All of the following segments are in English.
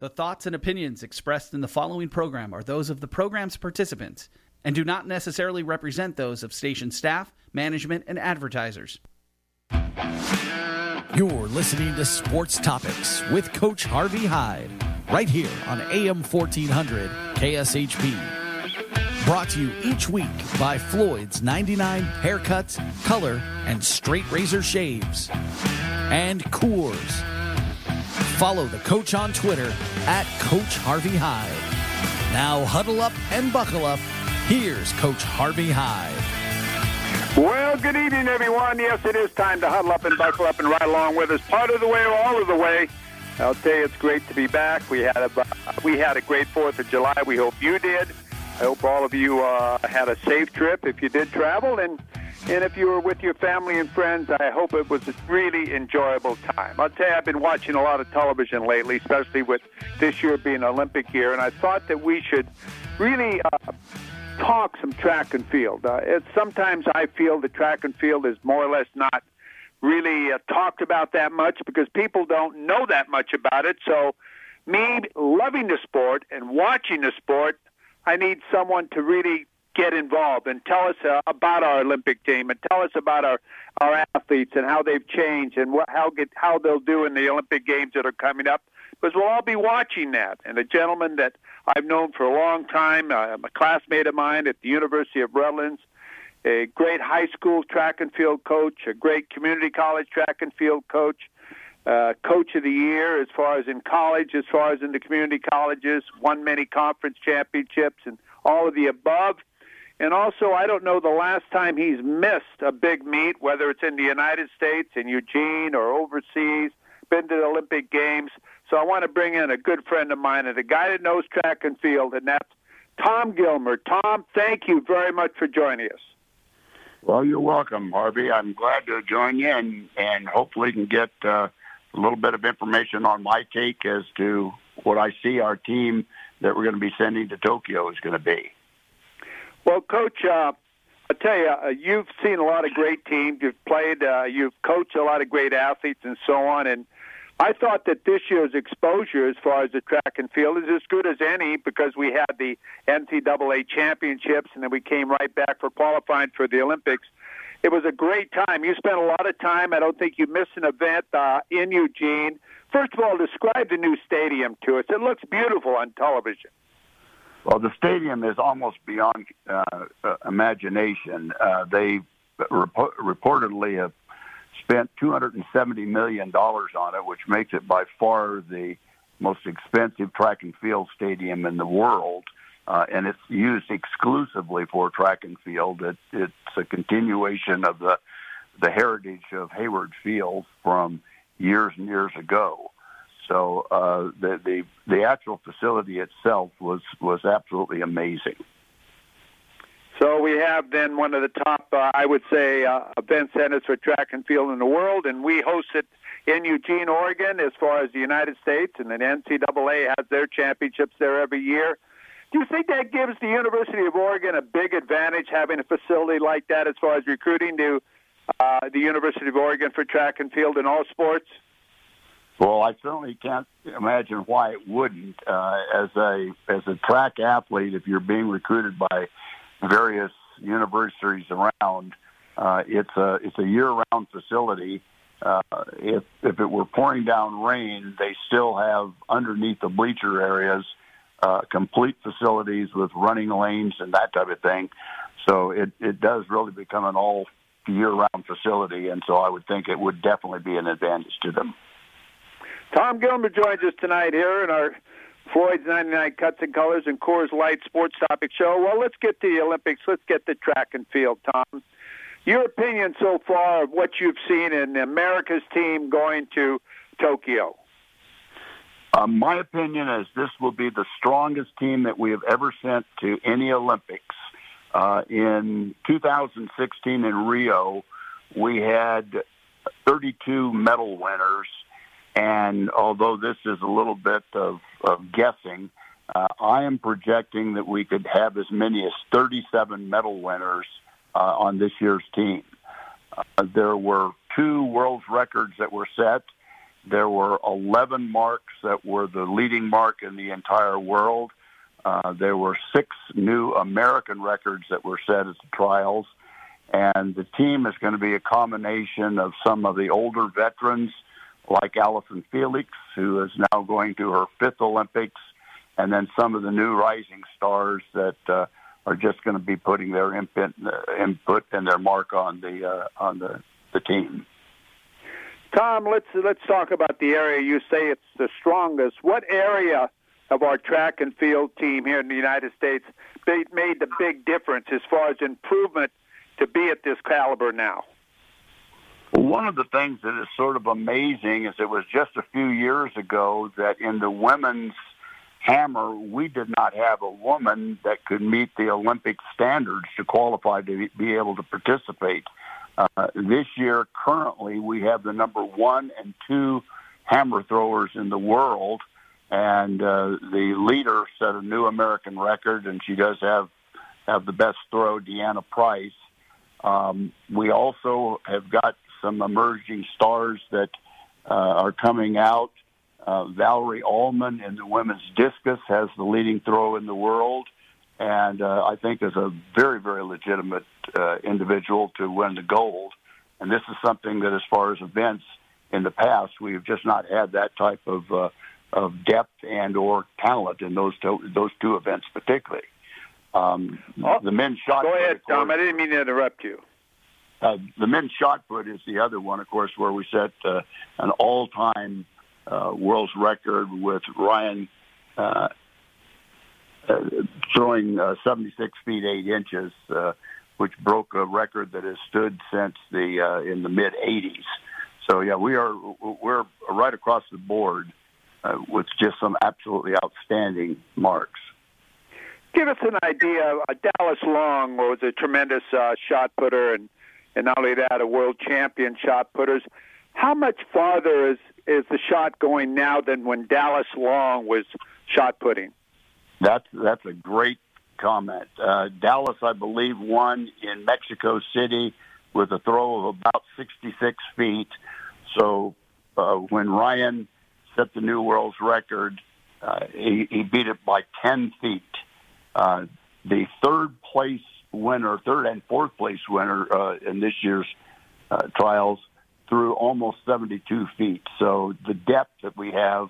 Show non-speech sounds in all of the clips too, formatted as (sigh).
The thoughts and opinions expressed in the following program are those of the program's participants and do not necessarily represent those of station staff, management, and advertisers. You're listening to Sports Topics with Coach Harvey Hyde, right here on AM 1400 KSHP. Brought to you each week by Floyd's 99 Haircuts, Color, and Straight Razor Shaves. And Coors Follow the coach on Twitter at Coach Harvey Hyde. Now huddle up and buckle up. Here's Coach Harvey Hyde. Well, good evening, everyone. Yes, it is time to huddle up and buckle up and ride along with us, part of the way or all of the way. I'll tell you, it's great to be back. We had a we had a great Fourth of July. We hope you did. I hope all of you uh, had a safe trip if you did travel, and and if you were with your family and friends, I hope it was a really enjoyable time. I'll tell you, I've been watching a lot of television lately, especially with this year being Olympic year, and I thought that we should really uh, talk some track and field. Uh, it's, sometimes I feel the track and field is more or less not really uh, talked about that much because people don't know that much about it. So, me loving the sport and watching the sport, I need someone to really get involved and tell us uh, about our Olympic team and tell us about our, our athletes and how they've changed and what, how get, how they'll do in the Olympic Games that are coming up. Because we'll all be watching that. And a gentleman that I've known for a long time, uh, a classmate of mine at the University of Redlands, a great high school track and field coach, a great community college track and field coach, uh, coach of the year as far as in college, as far as in the community colleges, won many conference championships and all of the above. And also, I don't know the last time he's missed a big meet, whether it's in the United States, in Eugene, or overseas, been to the Olympic Games. So I want to bring in a good friend of mine and a guy that knows track and field, and that's Tom Gilmer. Tom, thank you very much for joining us. Well, you're welcome, Harvey. I'm glad to join you, and, and hopefully can get uh, a little bit of information on my take as to what I see our team that we're going to be sending to Tokyo is going to be. Well, Coach, uh, I tell you, uh, you've seen a lot of great teams. You've played, uh, you've coached a lot of great athletes, and so on. And I thought that this year's exposure, as far as the track and field, is as good as any because we had the NCAA championships, and then we came right back for qualifying for the Olympics. It was a great time. You spent a lot of time. I don't think you missed an event uh, in Eugene. First of all, describe the new stadium to us. It looks beautiful on television. Well, the stadium is almost beyond uh, uh, imagination. Uh, they rep- reportedly have spent $270 million on it, which makes it by far the most expensive track and field stadium in the world. Uh, and it's used exclusively for track and field. It, it's a continuation of the the heritage of Hayward Field from years and years ago. So uh, the, the the actual facility itself was was absolutely amazing. So we have then one of the top, uh, I would say, uh, event centers for track and field in the world, and we host it in Eugene, Oregon, as far as the United States, and then NCAA has their championships there every year. Do you think that gives the University of Oregon a big advantage having a facility like that as far as recruiting to uh, the University of Oregon for track and field in all sports? Well, I certainly can't imagine why it wouldn't. Uh, as a as a track athlete, if you're being recruited by various universities around, uh, it's a it's a year-round facility. Uh, if if it were pouring down rain, they still have underneath the bleacher areas uh, complete facilities with running lanes and that type of thing. So it it does really become an all year-round facility, and so I would think it would definitely be an advantage to them. Tom Gilmer joins us tonight here in our Floyd's 99 Cuts and Colors and Coors Light Sports Topic Show. Well, let's get to the Olympics. Let's get to track and field, Tom. Your opinion so far of what you've seen in America's team going to Tokyo? Uh, my opinion is this will be the strongest team that we have ever sent to any Olympics. Uh, in 2016 in Rio, we had 32 medal winners and although this is a little bit of, of guessing, uh, I am projecting that we could have as many as 37 medal winners uh, on this year's team. Uh, there were two world records that were set, there were 11 marks that were the leading mark in the entire world. Uh, there were six new American records that were set at the trials. And the team is going to be a combination of some of the older veterans like Allyson Felix, who is now going to her fifth Olympics, and then some of the new rising stars that uh, are just going to be putting their input, uh, input and their mark on the uh, on the, the team. Tom, let's let's talk about the area you say it's the strongest. What area of our track and field team here in the United States made the big difference as far as improvement to be at this caliber now? One of the things that is sort of amazing is it was just a few years ago that in the women's hammer, we did not have a woman that could meet the Olympic standards to qualify to be able to participate. Uh, this year, currently, we have the number one and two hammer throwers in the world, and uh, the leader set a new American record, and she does have have the best throw, Deanna Price. Um, we also have got some emerging stars that uh, are coming out. Uh, Valarie Allman in the women's discus has the leading throw in the world, and uh, I think is a very, very legitimate uh, individual to win the gold. And this is something that, as far as events in the past, we've just not had that type of uh, of depth and or talent in those two, those two events particularly. Um, oh, the men's shot. Go ahead, course, Tom. I didn't mean to interrupt you. Uh, the men's shot put is the other one, of course, where we set uh, an all-time uh, world's record with Ryan uh, uh, throwing uh, 76 feet 8 inches, uh, which broke a record that has stood since the uh, in the mid 80s. So yeah, we are we're right across the board uh, with just some absolutely outstanding marks. Give us an idea. Uh, Dallas Long was a tremendous uh, shot putter, and and not only that, a world champion shot putters. How much farther is is the shot going now than when Dallas Long was shot putting? That's that's a great comment. Uh, Dallas, I believe, won in Mexico City with a throw of about 66 feet. So uh, when Ryan set the new world's record, uh, he, he beat it by 10 feet. Uh, the third place winner, third and fourth place winner uh, in this year's uh, trials, through almost 72 feet. So the depth that we have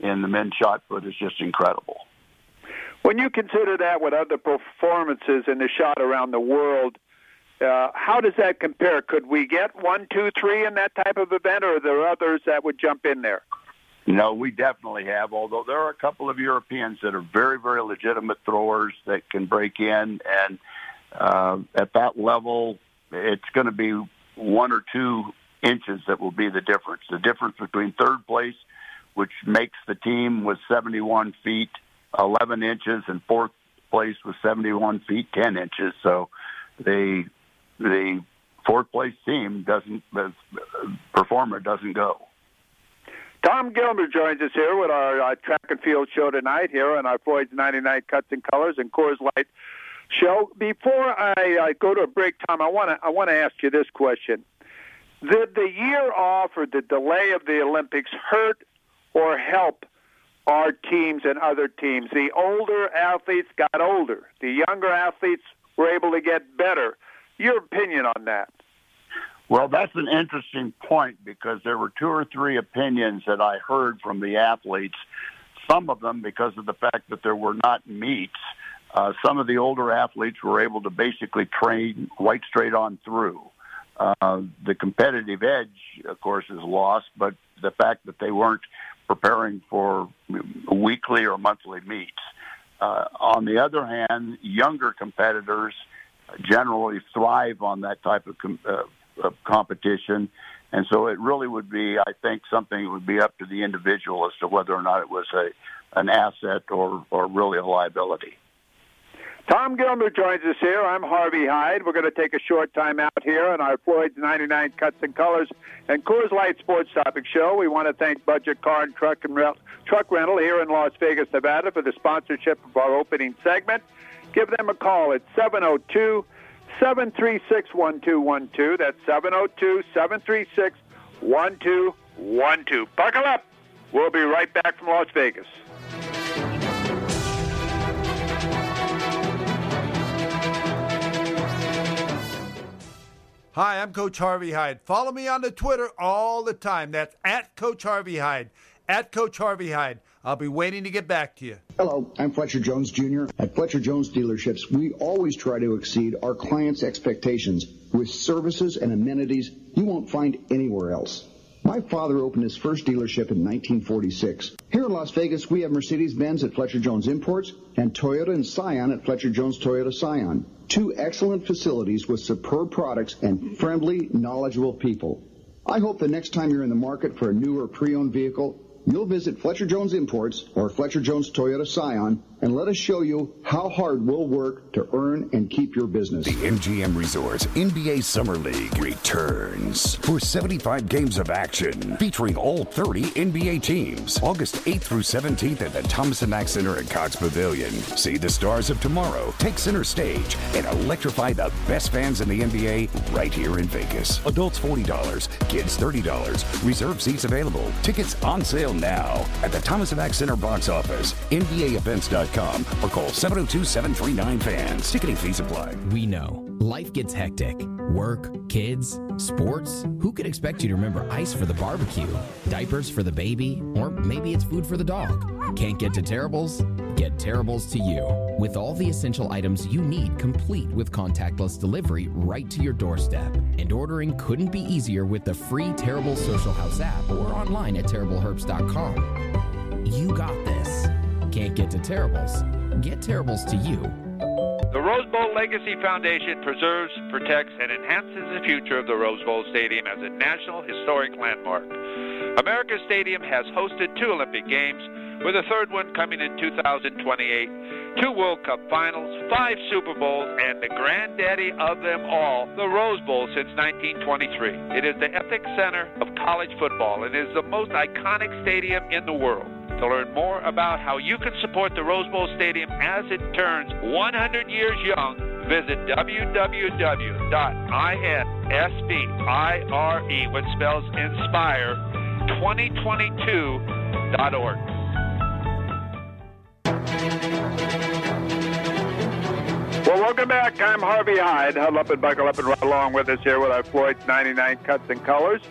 in the men's shot put is just incredible. When you consider that with other performances in the shot around the world, uh, how does that compare? Could we get one, two, three in that type of event, or are there others that would jump in there? No, we definitely have. Although there are a couple of Europeans that are very, very legitimate throwers that can break in, and uh, at that level, it's going to be one or two inches that will be the difference. The difference between third place, which makes the team with 71 feet, 11 inches, and fourth place with 71 feet, 10 inches. So the the fourth place team doesn't the performer doesn't go. Tom Gilmer joins us here with our uh, track and field show tonight here on our Floyd's 99 Cuts and Colors and Coors Light show. Before I uh, go to a break, Tom, I want to I want to ask you this question: Did the year off or the delay of the Olympics hurt or help our teams and other teams? The older athletes got older. The younger athletes were able to get better. Your opinion on that? Well, that's an interesting point because there were two or three opinions that I heard from the athletes. Some of them because of the fact that there were not meets uh, some of the older athletes were able to basically train right straight on through. Uh, the competitive edge, of course, is lost, but the fact that they weren't preparing for weekly or monthly meets. Uh, on the other hand, younger competitors generally thrive on that type of, com- uh, of competition. And so it really would be, I think, something that would be up to the individual as to whether or not it was a an asset or, or really a liability. Tom Gilmer joins us here. I'm Harvey Hyde. We're going to take a short time out here on our Floyd's 99 Cuts and Colors and Coors Light Sports Topic Show. We want to thank Budget Car and Truck and Re- Truck Rental here in Las Vegas, Nevada, for the sponsorship of our opening segment. Give them a call at 702 736 1212. That's 702 736 1212. Buckle up. We'll be right back from Las Vegas. Hi, I'm Coach Harvey Hyde. Follow me on the Twitter all the time. That's at Coach Harvey Hyde. At Coach Harvey Hyde. I'll be waiting to get back to you. Hello, I'm Fletcher Jones Jr. At Fletcher Jones Dealerships, we always try to exceed our clients' expectations with services and amenities you won't find anywhere else. My father opened his first dealership in 1946. Here in Las Vegas, we have Mercedes-Benz at Fletcher Jones Imports and Toyota and Scion at Fletcher Jones Toyota Scion. Two excellent facilities with superb products and friendly, knowledgeable people. I hope the next time you're in the market for a new or pre-owned vehicle, You'll visit Fletcher Jones Imports or Fletcher Jones Toyota Scion and let us show you how hard we'll work to earn and keep your business. The MGM Resorts NBA Summer League returns for 75 games of action featuring all 30 NBA teams. August 8th through 17th at the Thomas & Mack Center at Cox Pavilion. See the stars of tomorrow take center stage and electrify the best fans in the NBA right here in Vegas. Adults $40, kids $30. Reserve seats available. Tickets on sale now at the Thomas & Mack Center box office, NBAEvents.com, or call 702-739-FANS. Ticketing fees apply. We know life gets hectic. Work, kids, sports. Who could expect you to remember ice for the barbecue, diapers for the baby, or maybe it's food for the dog? Can't get to Terribles? Get Terribles to you. With all the essential items you need complete with contactless delivery right to your doorstep. And ordering couldn't be easier with the free Terrible Social House app or online at terribleherbst.com. You got this. Can't get to Terribles? Get Terribles to you. The Rose Bowl Legacy Foundation preserves, protects, and enhances the future of the Rose Bowl Stadium as a national historic landmark. America Stadium has hosted two Olympic Games, with a third one coming in 2028, two World Cup finals, five Super Bowls, and the granddaddy of them all, the Rose Bowl since 1923. It is the epic center of college football and is the most iconic stadium in the world. To learn more about how you can support the Rose Bowl Stadium as it turns 100 years young, visit www.inspire, which spells inspire, 2022.org. Well, welcome back. I'm Harvey Hyde. Huddle up and buckle up and ride along with us here with our Floyd's 99 Cuts and Colors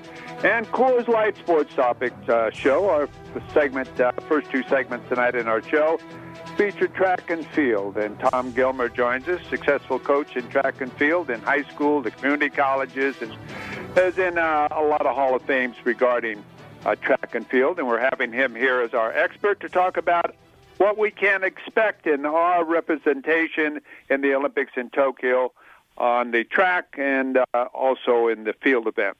and Coors Light Sports Topics uh, show. Our segment, uh, first two segments tonight in our show featured track and field. And Tom Gilmer joins us, successful coach in track and field in high school, the community colleges, and is in uh, a lot of Hall of Fames regarding uh, track and field. And we're having him here as our expert to talk about what we can expect in our representation in the Olympics in Tokyo on the track and uh, also in the field events.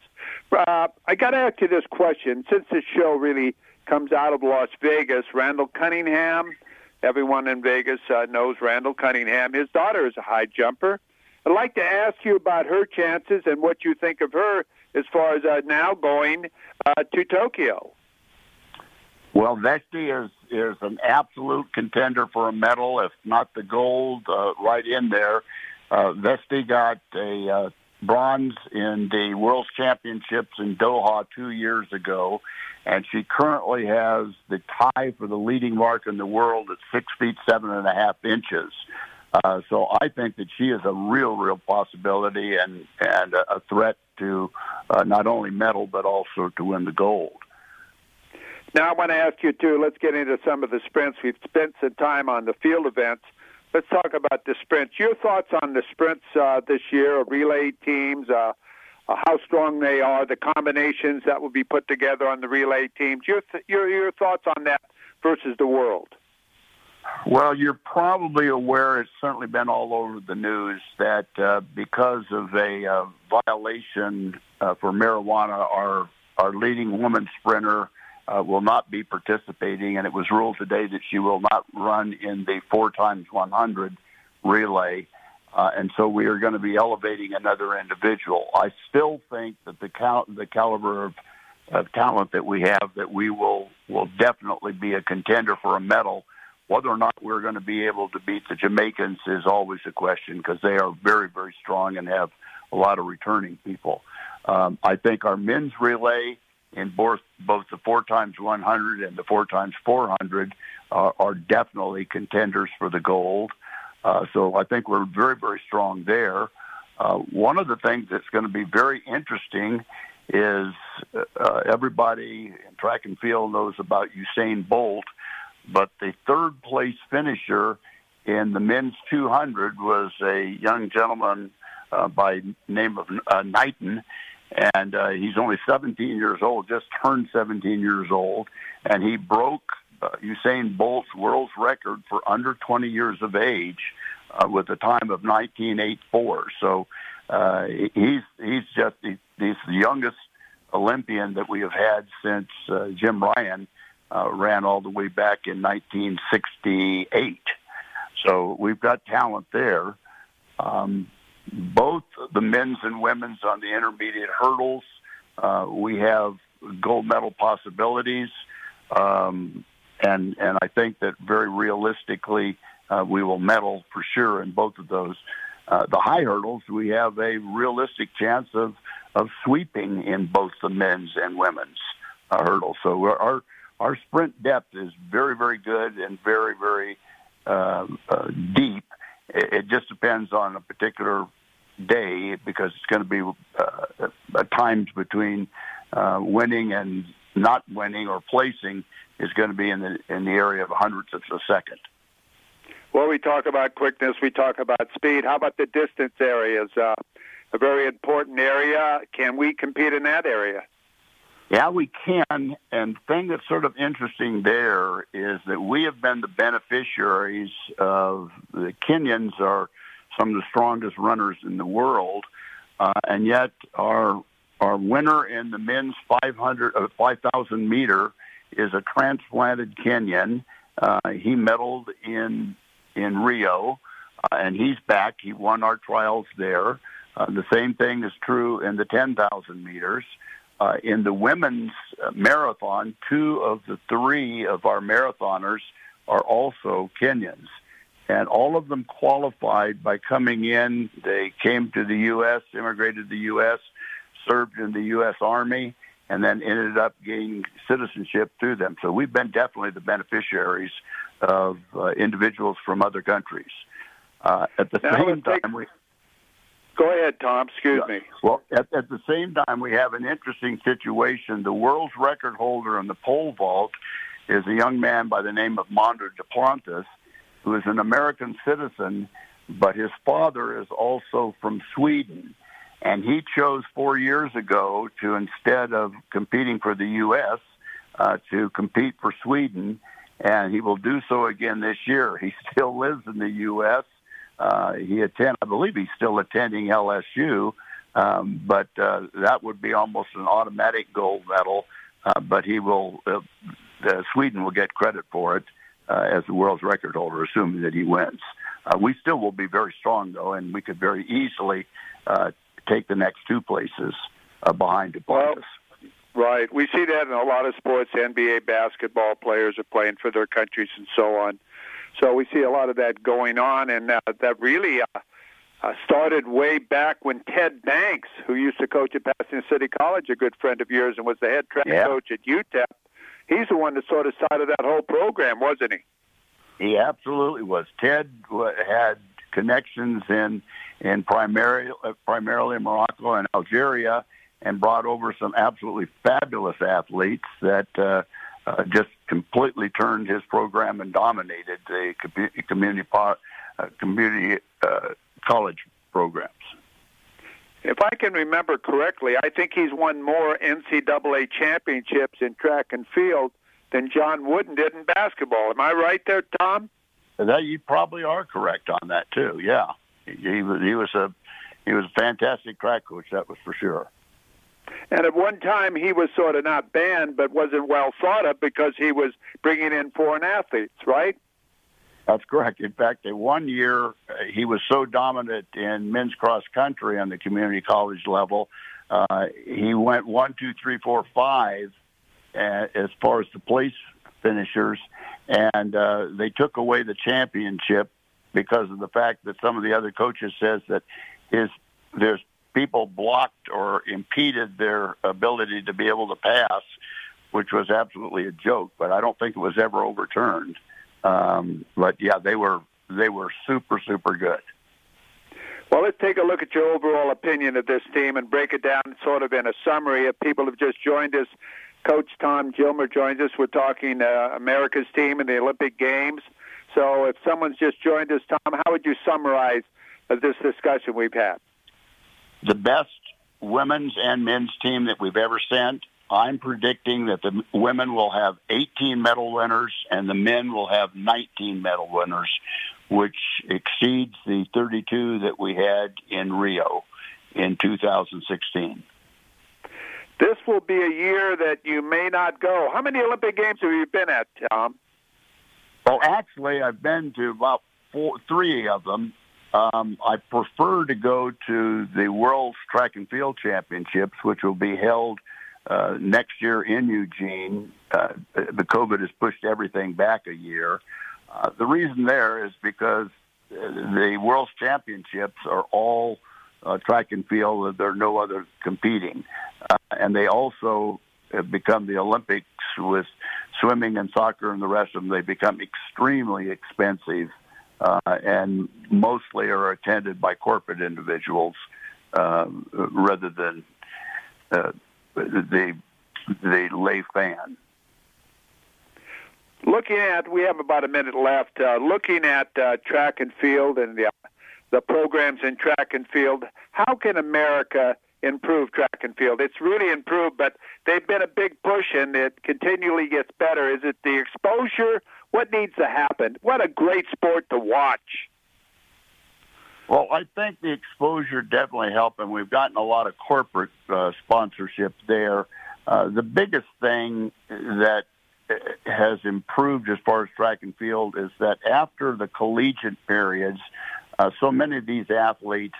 Uh, I got to ask you this question since this show really comes out of Las Vegas. Randall Cunningham, everyone in Vegas uh, knows Randall Cunningham. His daughter is a high jumper. I'd like to ask you about her chances and what you think of her as far as uh, now going uh, to Tokyo. Well, Vashti is is an absolute contender for a medal, if not the gold, uh, right in there. Uh, Vashti got a uh, bronze in the World Championships in Doha two years ago, and she currently has the tie for the leading mark in the world at six feet seven and a half inches. Uh, so I think that she is a real, real possibility and and a threat to uh, not only medal but also to win the gold. Now I want to ask you too. Let's get into some of the sprints. We've spent some time on the field events. Let's talk about the sprints. Your thoughts on the sprints uh, this year, relay teams, uh, uh, how strong they are, the combinations that will be put together on the relay teams. Your th- your your thoughts on that versus the world. Well, you're probably aware, it's certainly been all over the news, that uh, because of a uh, violation uh, for marijuana, our, our leading woman sprinter uh, will not be participating, and it was ruled today that she will not run in the four times 100 relay. Uh, and so we are going to be elevating another individual. I still think that the cal- the caliber of, of talent that we have, that we will will definitely be a contender for a medal. Whether or not we're going to be able to beat the Jamaicans is always a question because they are very very strong and have a lot of returning people. Um, I think our men's relay in both both the four times 100 and the four times 400 uh, are definitely contenders for the gold. Uh, so I think we're very very strong there. Uh, one of the things that's going to be very interesting is uh, everybody in track and field knows about Usain Bolt, but the third place finisher in the men's 200 was a young gentleman uh, by name of uh, Knighton, and uh, he's only 17 years old, just turned 17 years old, and he broke uh, Usain Bolt's world record for under 20 years of age uh, with a time of 1984. So uh, he's he's just he, he's the youngest Olympian that we have had since uh, Jim Ryun uh, ran all the way back in 1968. So we've got talent there. Um, both the men's and women's on the intermediate hurdles, uh, we have gold medal possibilities, um, and and I think that very realistically uh, we will medal for sure in both of those. Uh, the high hurdles, we have a realistic chance of of sweeping in both the men's and women's uh, hurdles. So our our sprint depth is very very good and very very uh, uh, deep. It, it just depends on a particular day because it's going to be uh, times between uh, winning and not winning or placing is going to be in the in the area of hundredths of a second. Well, we talk about quickness, we talk about speed. How about the distance areas? Uh, a very important area. Can we compete in that area? Yeah, we can. And the thing that's sort of interesting there is that we have been the beneficiaries of the Kenyans are some of the strongest runners in the world, uh, and yet our our winner in the men's 500 uh, 5,000 meter is a transplanted Kenyan. Uh, he medaled in in Rio, uh, and he's back. He won our trials there. Uh, the same thing is true in the 10,000 meters. Uh, in the women's uh, marathon, two of the three of our marathoners are also Kenyans. And all of them qualified by coming in. They came to the U.S., immigrated to the U.S., served in the U.S. Army, and then ended up gaining citizenship through them. So we've been definitely the beneficiaries of uh, individuals from other countries. Uh, at the now, same time, we Go ahead, Tom. Excuse me. Well, at, at, the same time, we have an interesting situation. The world's record holder in the pole vault is a young man by the name of Mondo Duplantis, who is an American citizen, but his father is also from Sweden. And he chose four years ago to, instead of competing for the U.S., uh, to compete for Sweden. And he will do so again this year. He (laughs) still lives in the U.S., uh, he attend, I believe he's still attending LSU, um, but uh, that would be almost an automatic gold medal. Uh, but he will, uh, uh, Sweden will get credit for it uh, as the world's record holder, assuming that he wins. Uh, we still will be very strong though, and we could very easily uh, take the next two places uh, behind Duplantis. Well, right, we see that in a lot of sports. NBA basketball players are playing for their countries and so on. So we see a lot of that going on, and uh, that really uh, uh, started way back when Ted Banks, who used to coach at Pasadena City College, a good friend of yours, and was the head track yeah. coach at UTEP. He's the one that sort of started that whole program, wasn't he? He absolutely was. Ted had connections in in primarily primarily Morocco and Algeria, and brought over some absolutely fabulous athletes that. Uh, uh, just completely turned his program and dominated the community uh, community uh, college programs. If I can remember correctly, I think he's won more NCAA championships in track and field than John Wooden did in basketball. Am I right there, Tom? That you probably are correct on that too. Yeah, he was he was a he was a fantastic track coach. That was for sure. And at one time, he was sort of not banned, but wasn't well thought of because he was bringing in foreign athletes, right? That's correct. In fact, in one year, uh, he was so dominant in men's cross country on the community college level. Uh, he went one, two, three, four, five uh, as far as the place finishers, and uh, they took away the championship because of the fact that some of the other coaches says that his there's people blocked or impeded their ability to be able to pass, which was absolutely a joke. But I don't think it was ever overturned. Um, but yeah, they were they were super super good. Well, let's take a look at your overall opinion of this team and break it down sort of in a summary. If people have just joined us, Coach Tom Gilmer joins us. We're talking uh, America's team in the Olympic Games. So if someone's just joined us, Tom, how would you summarize uh, this discussion we've had? The best women's and men's team that we've ever sent. I'm predicting that the women will have 18 medal winners and the men will have 19 medal winners, which exceeds the 32 that we had in Rio in 2016. This will be a year that you may not go. How many Olympic Games have you been at, Tom? Well, actually, I've been to about four, three of them. Um, I prefer to go to the World's Track and Field Championships, which will be held uh, next year in Eugene. Uh, the COVID has pushed everything back a year. Uh, the reason there is because uh, the World's Championships are all uh, track and field. There are no other competing, uh, and they also have become the Olympics with swimming and soccer and the rest of them. They become extremely expensive, and mostly are attended by corporate individuals uh, rather than uh, the the lay fan. Looking at, we have about a minute left. Uh, looking at uh, track and field and the the programs in track and field, how can America improve track and field? It's really improved, but they've been a big push, and it continually gets better. Is it the exposure? What needs to happen? What a great sport to watch! Well, I think the exposure definitely helped, and we've gotten a lot of corporate uh, sponsorship there. Uh, the biggest thing that uh, has improved as far as track and field is that after the collegiate periods, uh, so many of these athletes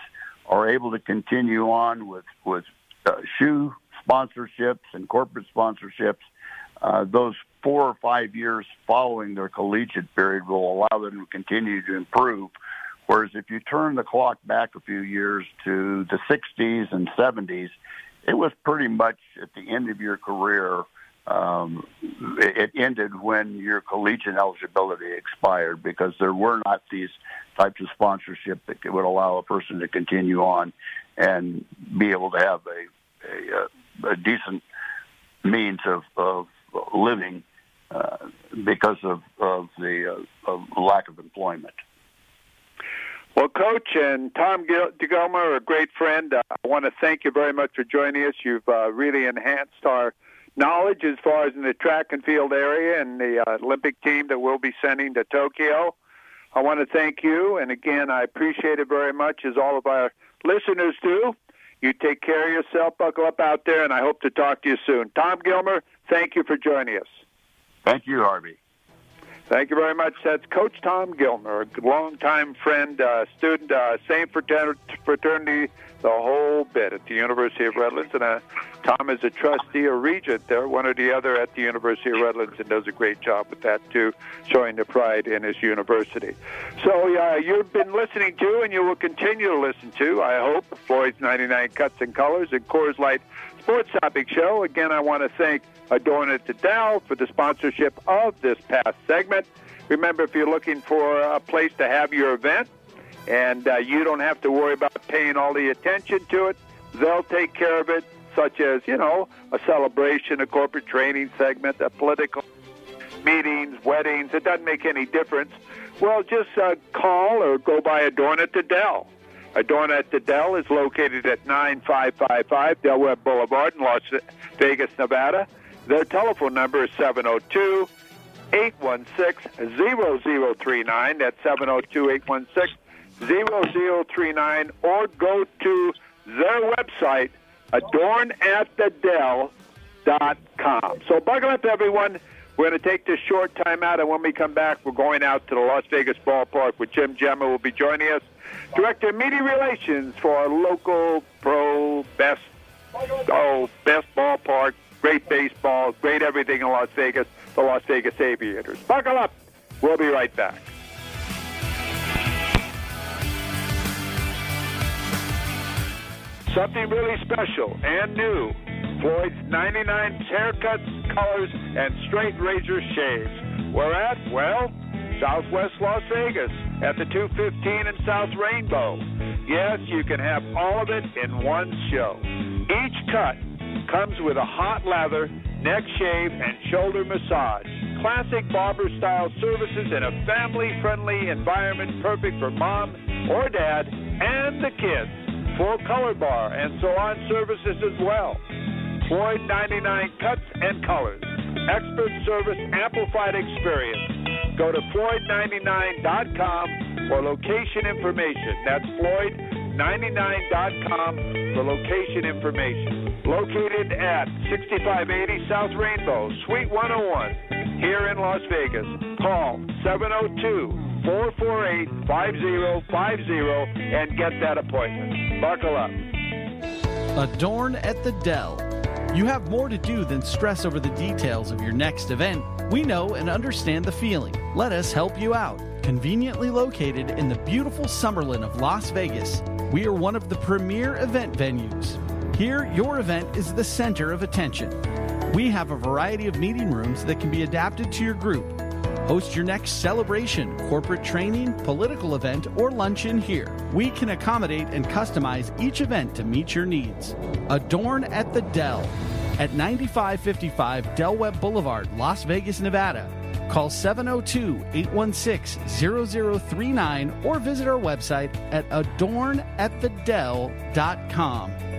are able to continue on with with uh, shoe sponsorships and corporate sponsorships. Uh, those four or five years following their collegiate period will allow them to continue to improve. Whereas if you turn the clock back a few years to the 60s and 70s, it was pretty much at the end of your career. Um, it ended when your collegiate eligibility expired because there were not these types of sponsorship that would allow a person to continue on and be able to have a, a, a decent means of, of living uh, because of, of the uh, of lack of employment. Well, Coach and Tom DeGoma are a great friend. Uh, I want to thank you very much for joining us. You've uh, really enhanced our knowledge as far as in the track and field area and the uh, Olympic team that we'll be sending to Tokyo. I want to thank you, and again, I appreciate it very much, as all of our listeners do. You take care of yourself, buckle up out there, and I hope to talk to you soon. Tom Gilmer, thank you for joining us. Thank you, Harvey. Thank you very much. That's Coach Tom Gilmer, a longtime friend, uh, student, uh, same fraternity, the whole bit at the University of Redlands. And uh, Tom is a trustee or regent there, one or the other at the University of Redlands, and does a great job with that too, showing the pride in his university. So uh, you've been listening to, and you will continue to listen to, I hope, Floyd's 99 Cuts and Colors and Coors Light Sports Topic Show. Again, I want to thank Adorn at the Dell for the sponsorship of this past segment. Remember, if you're looking for a place to have your event and uh, you don't have to worry about paying all the attention to it, they'll take care of it, such as, you know, a celebration, a corporate training segment, a political meetings, weddings. It doesn't make any difference. Well, just uh, call or go by Adorn at the Dell. Adorn at the Dell is located at 9555 Del Webb Boulevard in Las Vegas, Nevada. Their telephone number is 702 816 0039. That's 702 816 0039. Or go to their website, adornatthedell.com. So buckle up, everyone. We're going to take this short time out, and when we come back, we're going out to the Las Vegas ballpark with Jim Gemma will be joining us. Director of Media Relations for our local pro best, oh, best ballpark great baseball, great everything in Las Vegas, the Las Vegas Aviators. Buckle up. We'll be right back. Something really special and new. Floyd's 99 haircuts, colors, and straight razor shaves. Where at? Well, Southwest Las Vegas at the 215 in South Rainbow. Yes, you can have all of it in one show. Each cut comes with a hot lather, neck shave, and shoulder massage. Classic barber style services in a family friendly environment perfect for mom or dad and the kids. Full color bar and salon services as well. Floyd 99 cuts and colors. Expert service, amplified experience. Go to Floyd99.com for location information. That's Floyd99.com for location information. Located at 6580 South Rainbow, Suite 101, here in Las Vegas. Call 702 448 5050 and get that appointment. Buckle up. Adorn at the Dell. You have more to do than stress over the details of your next event. We know and understand the feeling. Let us help you out. Conveniently located in the beautiful Summerlin of Las Vegas, we are one of the premier event venues. Here, your event is the center of attention. We have a variety of meeting rooms that can be adapted to your group. Host your next celebration, corporate training, political event, or luncheon here. We can accommodate and customize each event to meet your needs. Adorn at the Dell at 9555 Del Webb Boulevard, Las Vegas, Nevada. Call 702 816 0039 or visit our website at adornatthedell.com.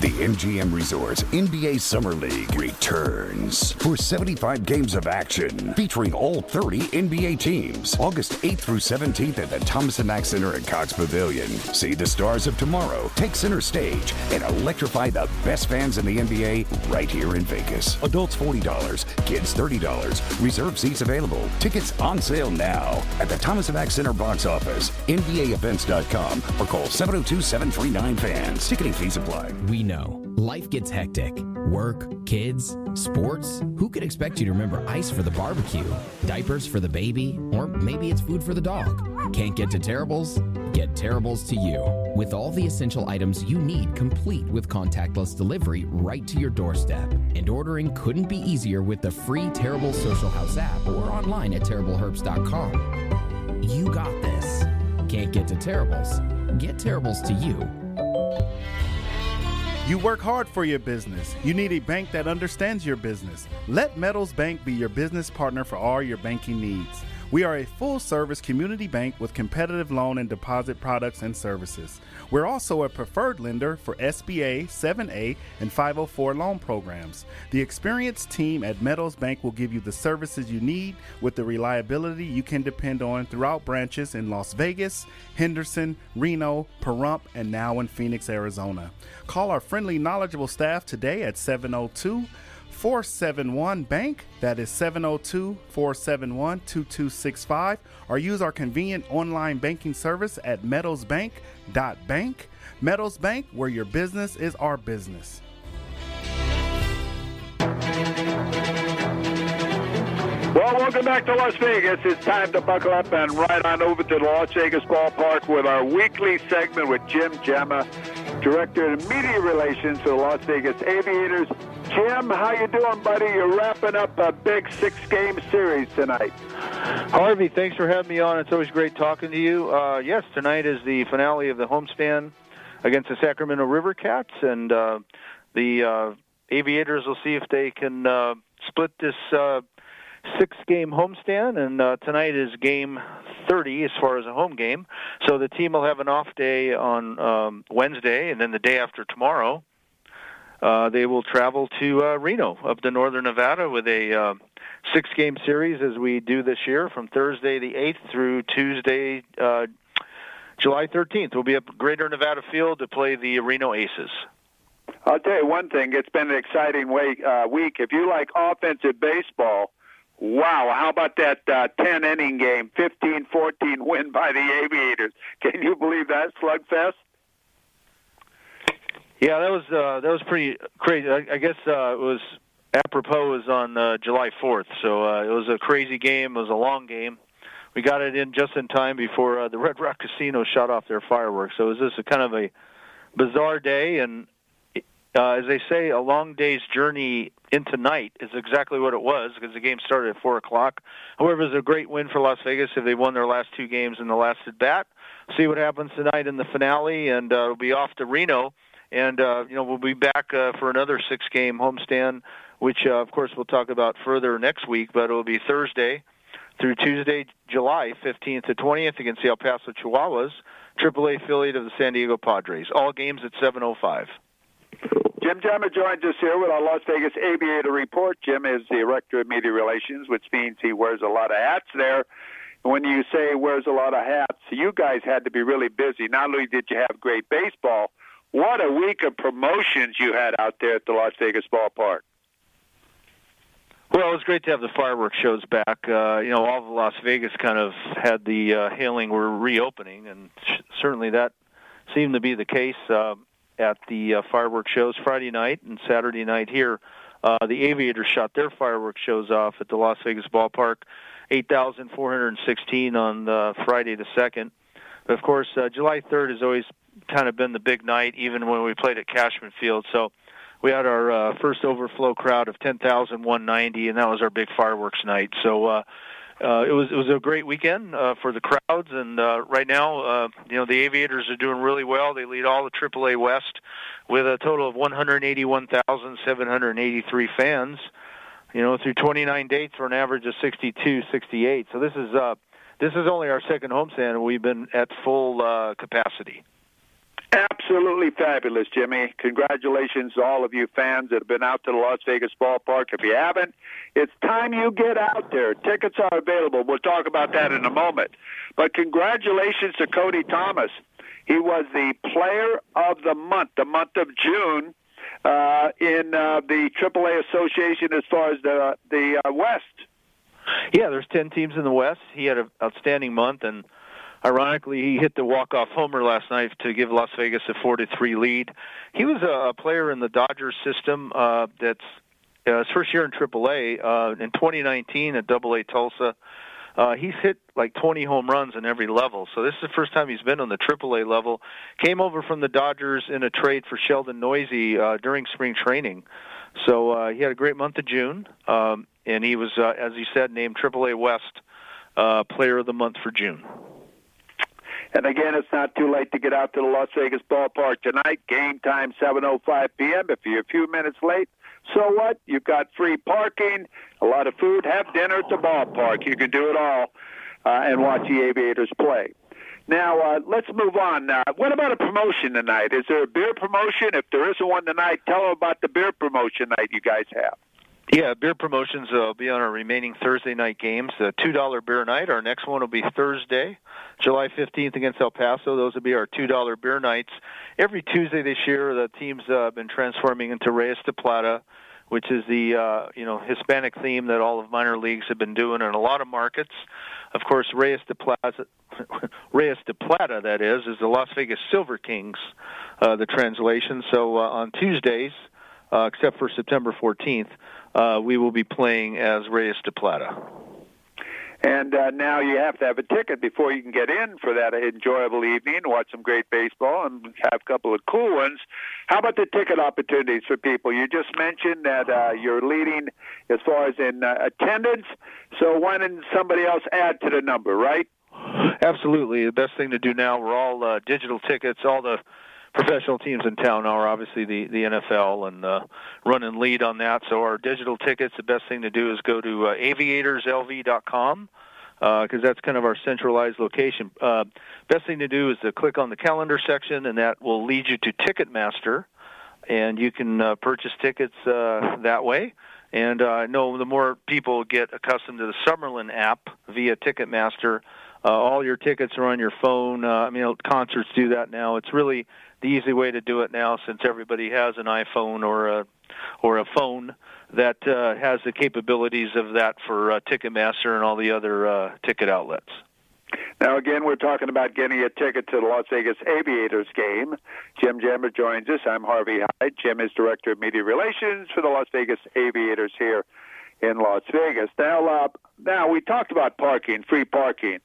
The MGM Resorts NBA Summer League returns for 75 games of action featuring all 30 NBA teams. August 8th through 17th at the Thomas & Mack Center at Cox Pavilion. See the stars of tomorrow take center stage and electrify the best fans in the NBA right here in Vegas. Adults $40, kids $30. Reserve seats available. Tickets on sale now at the Thomas & Mack Center box office, NBAEvents.com or call 702-739-FANS. Ticketing fees apply. We know life gets hectic. Work, kids, sports. Who could expect you to remember ice for the barbecue, diapers for the baby, or maybe it's food for the dog? Can't get to Terribles? Get Terribles to you. With all the essential items you need complete with contactless delivery right to your doorstep. And ordering couldn't be easier with the free Terrible Social House app or online at terribleherbst.com. You got this. Can't get to Terribles? Get Terribles to you. You work hard for your business. You need a bank that understands your business. Let Meadows Bank be your business partner for all your banking needs. We are a full service community bank with competitive loan and deposit products and services. We're also a preferred lender for SBA, 7A, and 504 loan programs. The experienced team at Meadows Bank will give you the services you need with the reliability you can depend on throughout branches in Las Vegas, Henderson, Reno, Pahrump, and now in Phoenix, Arizona. Call our friendly, knowledgeable staff today at 702- 471 Bank. That is 702 471 2265. Or use our convenient online banking service at meadowsbank.bank. Meadows Bank, where your business is our business. Well, welcome back to Las Vegas. It's time to buckle up and ride on over to the Las Vegas ballpark with our weekly segment with Jim Gemma, Director of Media Relations for the Las Vegas Aviators. Jim, how you doing, buddy? You're wrapping up a big six-game series tonight. Harvey, thanks for having me on. It's always great talking to you. Uh, yes, tonight is the finale of the homestand against the Sacramento River Cats, and uh, the uh, Aviators will see if they can uh, split this uh, six-game homestand, and uh, tonight is game 30 as far as a home game. So the team will have an off day on um, Wednesday, and then the day after tomorrow, uh, they will travel to uh, Reno up to northern Nevada with a uh, six-game series as we do this year from Thursday the 8th through Tuesday, uh, July 13th. We'll be at Greater Nevada Field to play the Reno Aces. I'll tell you one thing. It's been an exciting week. Uh, week. If you like offensive baseball, wow! How about that uh, 10 inning game, 15-14 win by the Aviators? (laughs) Can you believe that slugfest? Yeah, that was uh, that was pretty crazy. I, I guess uh, it was apropos was on uh, July 4th, so uh, it was a crazy game. It was a long game. We got it in just in time before uh, the (laughs) Red Rock Casino shut off their fireworks. So it was just a kind of a bizarre day, and uh, as they say, a long day's journey into night is exactly what it was because the game started at four o'clock. However, it was a great win for Las Vegas if they won their last two games in the last at bat. See what happens tonight in the finale, and uh, we'll be off to Reno, and uh, you know we'll be back uh, for another six-game homestand, which uh, of course we'll talk about further next week. But it'll be Thursday through Tuesday, July 15th to 20th against the El Paso Chihuahuas, AAA affiliate of the San Diego Padres. All games at 7:05. Jim Gemma joins us here with our Las Vegas Aviator Report. Jim is the Director of Media Relations, which means he wears a lot of hats there. When you say wears a lot of hats, you guys had to be really busy. Not only did you have great baseball, what a week of promotions you had out there at the Las Vegas ballpark. Well, it was great to have the fireworks shows back. Uh, you know, all of Las Vegas kind of had the uh, hailing we're reopening, and sh- certainly that seemed to be the case. Uh, at the uh, fireworks shows Friday night and Saturday night here. Uh, the Aviators shot their fireworks shows off at the Las Vegas ballpark, 8,416 on uh, Friday the 2nd. Of course, uh, July 3rd has always kind of been the big night, even when we played at Cashman Field. So we had our uh, first overflow crowd of 10,190, and that was our big fireworks night. So uh, uh, it was it was a great weekend uh, for the crowds, and uh, right now, uh, you know, the Aviators are doing really well. They lead all the AAA West with a total of 181,783 fans. You know, through 29 dates for an average of 62, 68. So this is uh, this is only our second homestand, and we've been at full uh, capacity. Absolutely fabulous, Jimmy. Congratulations to all of you fans that have been out to the Las Vegas ballpark. If you haven't, it's time you get out there. Tickets are available. We'll talk about that in a moment. But congratulations to Cody Thomas. He was the player of the month, the month of June, uh, in uh, the AAA Association as far as the the uh, West. Yeah, there's ten teams in the West. He had an outstanding month, and Ironically, he hit the walk-off homer last night to give Las Vegas a four to three lead. He was a player in the Dodgers system uh, that's uh, his first year in AAA. Uh, in 2019 at Double A Tulsa, uh, he's hit like 20 home runs in every level. So this is the first time he's been on the AAA level. Came over from the Dodgers in a trade for Sheldon Neuse uh, during spring training. So uh, he had a great month of June, um, and he was, uh, as he said, named AAA West uh, Player of the Month for June. And again, it's not too late to get out to the Las Vegas ballpark tonight. Game time 7:05 p.m. If you're a few minutes late, so what? You've got free parking, a lot of food. Have dinner at the ballpark. You can do it all uh, and watch the Aviators play. Now uh, let's move on. Uh, what about a promotion tonight? Is there a beer promotion? If there isn't one tonight, tell them about the beer promotion night you guys have. Yeah, beer promotions will be on our remaining Thursday night games. Two dollar beer night. Our next one will be Thursday, July fifteenth against El Paso. Those will be our two dollar beer nights. Every Tuesday this year, the teams uh, been transforming into Reyes de Plata, which is the uh, you know Hispanic theme that all of minor leagues have been doing in a lot of markets. Of course, Reyes de Plata, (laughs) Reyes de Plata, that is, is the Las Vegas Silver Kings, uh, the translation. So uh, on Tuesdays, uh, except for September fourteenth uh, we will be playing as Reyes de Plata. And uh, now you have to have a ticket before you can get in for that enjoyable evening, watch some great baseball, and have a couple of cool ones. How about the ticket opportunities for people? You just mentioned that uh, you're leading as far as in uh, attendance, so why didn't somebody else add to the number, right? Absolutely. The best thing to do now, we're all uh, digital tickets, all the professional teams in town are obviously the the NFL and uh, running lead on that. So our digital tickets, the best thing to do is go to uh, aviatorslv.com because uh, that's kind of our centralized location. Uh, best thing to do is to click on the calendar section, and that will lead you to Ticketmaster, and you can uh, purchase tickets uh, that way. And uh, I know the more people get accustomed to the Summerlin app via Ticketmaster, uh, all your tickets are on your phone. Uh, I mean, concerts do that now. It's really the easy way to do it now, since everybody has an iPhone or a or a phone that uh, has the capabilities of that for uh, Ticketmaster and all the other uh, ticket outlets. Now, again, we're talking about getting a ticket to the Las Vegas Aviators game. Jim Gemma joins us. I'm Harvey Hyde. Jim is Director of Media Relations for the Las Vegas Aviators here in Las Vegas. Now, uh, now we talked about parking, free parking,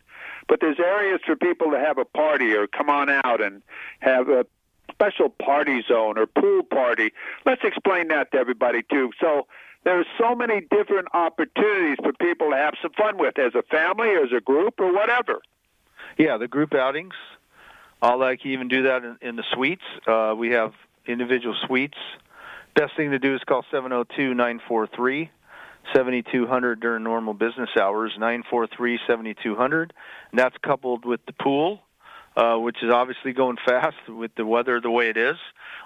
but there's areas for people to have a party or come on out and have a special party zone or pool party. Let's explain that to everybody too. So there's so many different opportunities for people to have some fun with as a family, or as a group, or whatever. Yeah, the group outings. I'll like even do that in, in the suites. Uh, we have individual suites. Best thing to do is call 702 943 7200 during normal business hours, 943 7200. And that's coupled with the pool, uh, which is obviously going fast with the weather the way it is.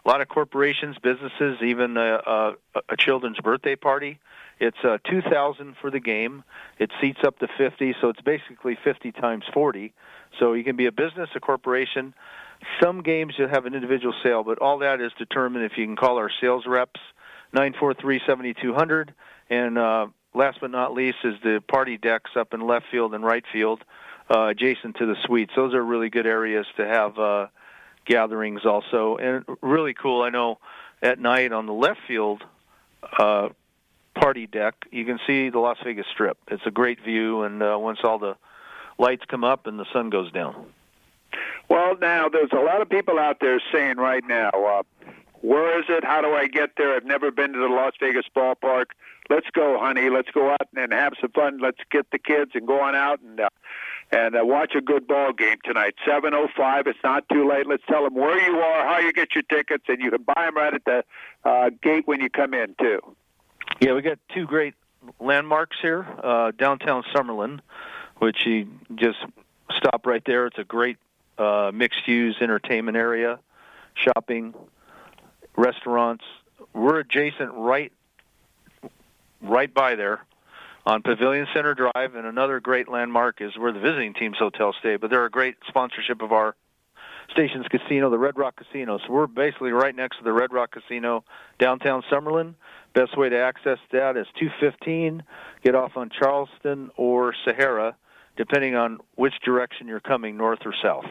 A lot of corporations, businesses, even a, a, a children's birthday party. It's uh, 2000 for the game. It seats up to 50, so it's basically 50 times 40. So you can be a business, a corporation. Some games you have an individual sale, but all that is determined if you can call our sales reps, 943 7200 and uh, last but not least is the party decks up in left field and right field, uh, adjacent to the suites. Those are really good areas to have uh, gatherings also, and really cool. I know at night on the left field uh, party deck, you can see the Las Vegas Strip. It's a great view, and uh, once all the lights come up and the sun goes down. Well, now there's a lot of people out there saying right now, uh, where is it? How do I get there? I've never been to the Las Vegas ballpark let's go, honey. Let's go out and have some fun. Let's get the kids and go on out and uh, and uh, watch a good ball game tonight. Seven oh five. It's not too late. Let's tell them where you are, how you get your tickets, and you can buy them right at the uh, gate when you come in too. Yeah, we got two great landmarks here. Uh, downtown Summerlin, which you just stop right there. It's a great uh, mixed-use entertainment area, shopping, restaurants. We're adjacent right right by there on Pavilion Center Drive, and another great landmark is where the visiting team's hotel stay. But they're a great sponsorship of our station's casino, the Red Rock Casino. So we're basically right next to the Red Rock Casino, downtown Summerlin. Best way to access that is 215. Get off on Charleston or Sahara, depending on which direction you're coming, north or south.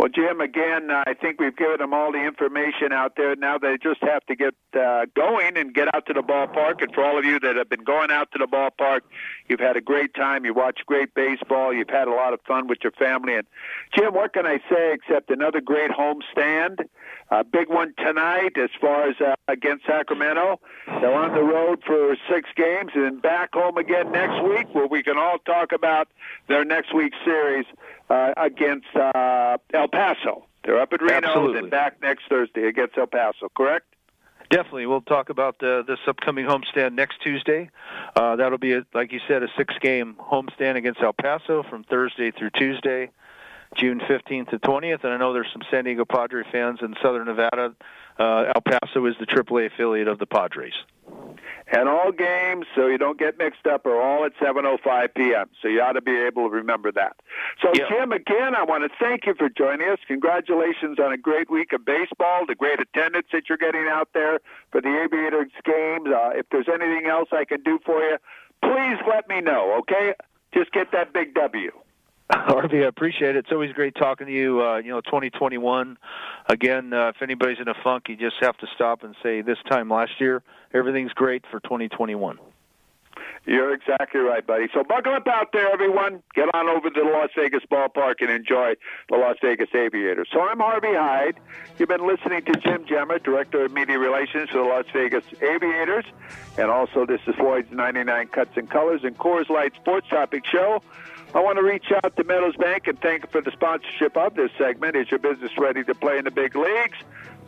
Well, Jim, again, uh, I think we've given them all the information out there. Now they just have to get uh, going and get out to the ballpark. And for all of you that have been going out to the ballpark, you've had a great time. You watched great baseball. You've had a lot of fun with your family. And Jim, what can I say except another great home stand? A big one tonight as far as uh, against Sacramento. They're on the road for six games and then back home again next week, where we can all talk about their next week's series uh, against uh, El Paso. They're up at Reno Absolutely. and back next Thursday against El Paso. Correct? Definitely, we'll talk about uh, this upcoming homestand next Tuesday. Uh, that'll be, a, like you said, a six-game homestand against El Paso from Thursday through Tuesday. June 15th to 20th, and I know there's some San Diego Padre fans in Southern Nevada. Uh, El Paso is the AAA affiliate of the Padres. And all games, so you don't get mixed up, are all at 7:05 p.m. So you ought to be able to remember that. So Yeah. Jim, again, I want to thank you for joining us. Congratulations on a great week of baseball, the great attendance that you're getting out there for the Aviators games. Uh, if there's anything else I can do for you, please let me know. Okay, just get that big W. (laughs) Harvey, I appreciate it. It's always great talking to you. Uh, you know, 2021. Again, uh, if anybody's in a funk, you just have to stop and say, "This time last year, everything's great for 2021." You're exactly right, buddy. So buckle up out there, everyone. Get on over to the Las Vegas ballpark and enjoy the Las Vegas Aviators. So I'm Harvey Hyde. You've been listening to Jim Gemma, Director of Media Relations for the Las Vegas Aviators. And also, this is Floyd's 99 Cuts and Colors and Coors Light Sports Topic Show. I want to reach out to Meadows Bank and thank them for the sponsorship of this segment. Is your business ready to play in the big leagues?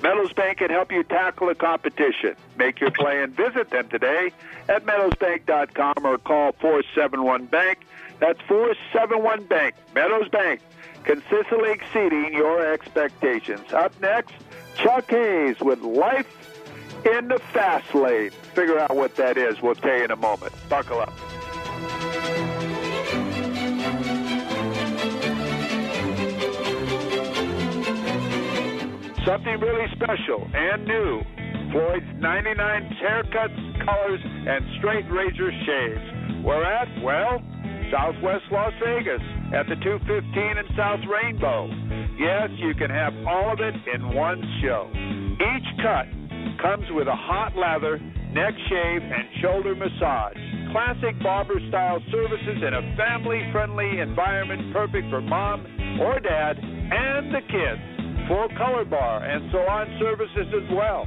Meadows Bank can help you tackle the competition. Make your play and visit them today at meadowsbank.com or call 471 Bank. That's 471 Bank. Meadows Bank, consistently exceeding your expectations. Up next, Chuck Hayes with Life in the Fast Lane. Figure out what that is. We'll tell you in a moment. Buckle up. Something really special and new. Floyd's 99 haircuts, colors, and straight razor shaves. Where at? Well, Southwest Las Vegas at the 215 and South Rainbow. Yes, you can have all of it in one show. Each cut comes with a hot lather, neck shave, and shoulder massage. Classic barber style services in a family friendly environment perfect for mom or dad and the kids. Full color bar, and salon services as well.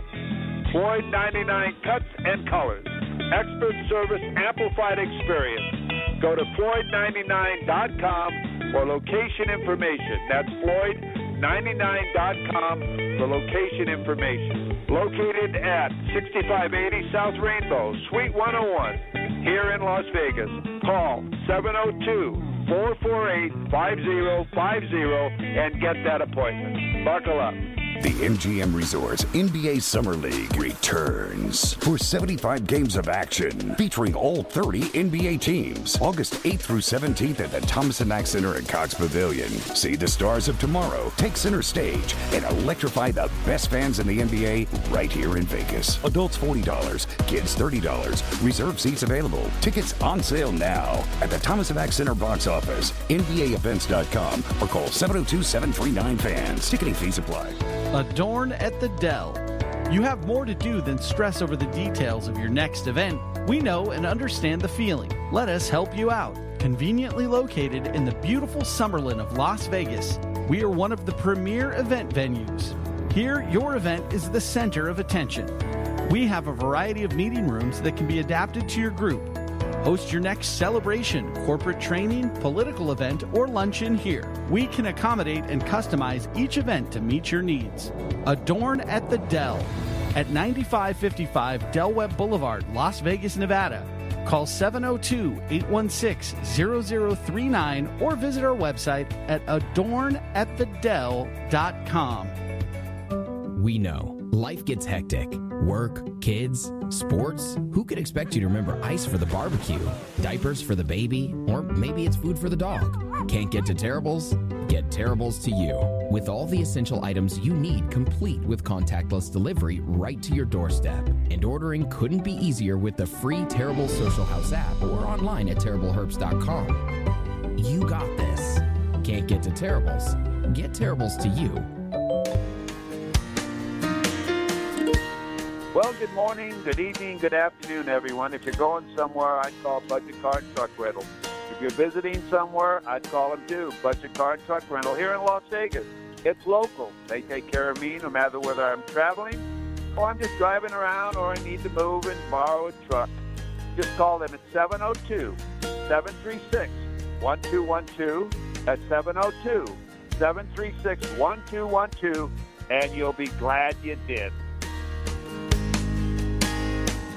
Floyd 99 Cuts and Colors. Expert service, amplified experience. Go to Floyd99.com for location information. That's Floyd99.com for location information. Located at 6580 South Rainbow, Suite 101, here in Las Vegas. Call 702 448 5050 and get that appointment. Buckle up. The MGM Resorts NBA Summer League returns for 75 games of action featuring all 30 NBA teams. August 8th through 17th at the Thomas and Mack Center at Cox Pavilion. See the stars of tomorrow take center stage and electrify the best fans in the NBA right here in Vegas. Adults $40, kids $30. Reserve seats available. Tickets on sale now at the Thomas and Mack Center box office, NBAEvents.com, or call 702 739 fans. Ticketing fees apply. Adorn at the Dell. You have more to do than stress over the details of your next event. We know and understand the feeling. Let us help you out. Conveniently located in the beautiful Summerlin of Las Vegas, we are one of the premier event venues. Here, your event is the center of attention. We have a variety of meeting rooms that can be adapted to your group. Host your next celebration, corporate training, political event, or luncheon here. We can accommodate and customize each event to meet your needs. Adorn at the Dell at 9555 Del Webb Boulevard, Las Vegas, Nevada. Call 702 816 0039 or visit our website at adornatthedell.com. We know life gets hectic. Work, kids, sports. Who could expect you to remember ice for the barbecue, diapers for the baby, or maybe it's food for the dog? Can't get to Terribles? Get Terribles to you. With all the essential items you need complete with contactless delivery right to your doorstep. And ordering couldn't be easier with the free Terrible Social House app or online at terribleherbst.com. You got this. Can't get to Terribles? Get Terribles to you. Well, good morning, good evening, good afternoon, everyone. If you're going somewhere, I'd call Budget Car and Truck Rental. If you're visiting somewhere, I'd call them too. Budget Car and Truck Rental here in Las Vegas. It's local. They take care of me no matter whether I'm traveling or I'm just driving around or I need to move and borrow a truck. Just call them at 702 736 1212. That's 702 736 1212, and you'll be glad you did.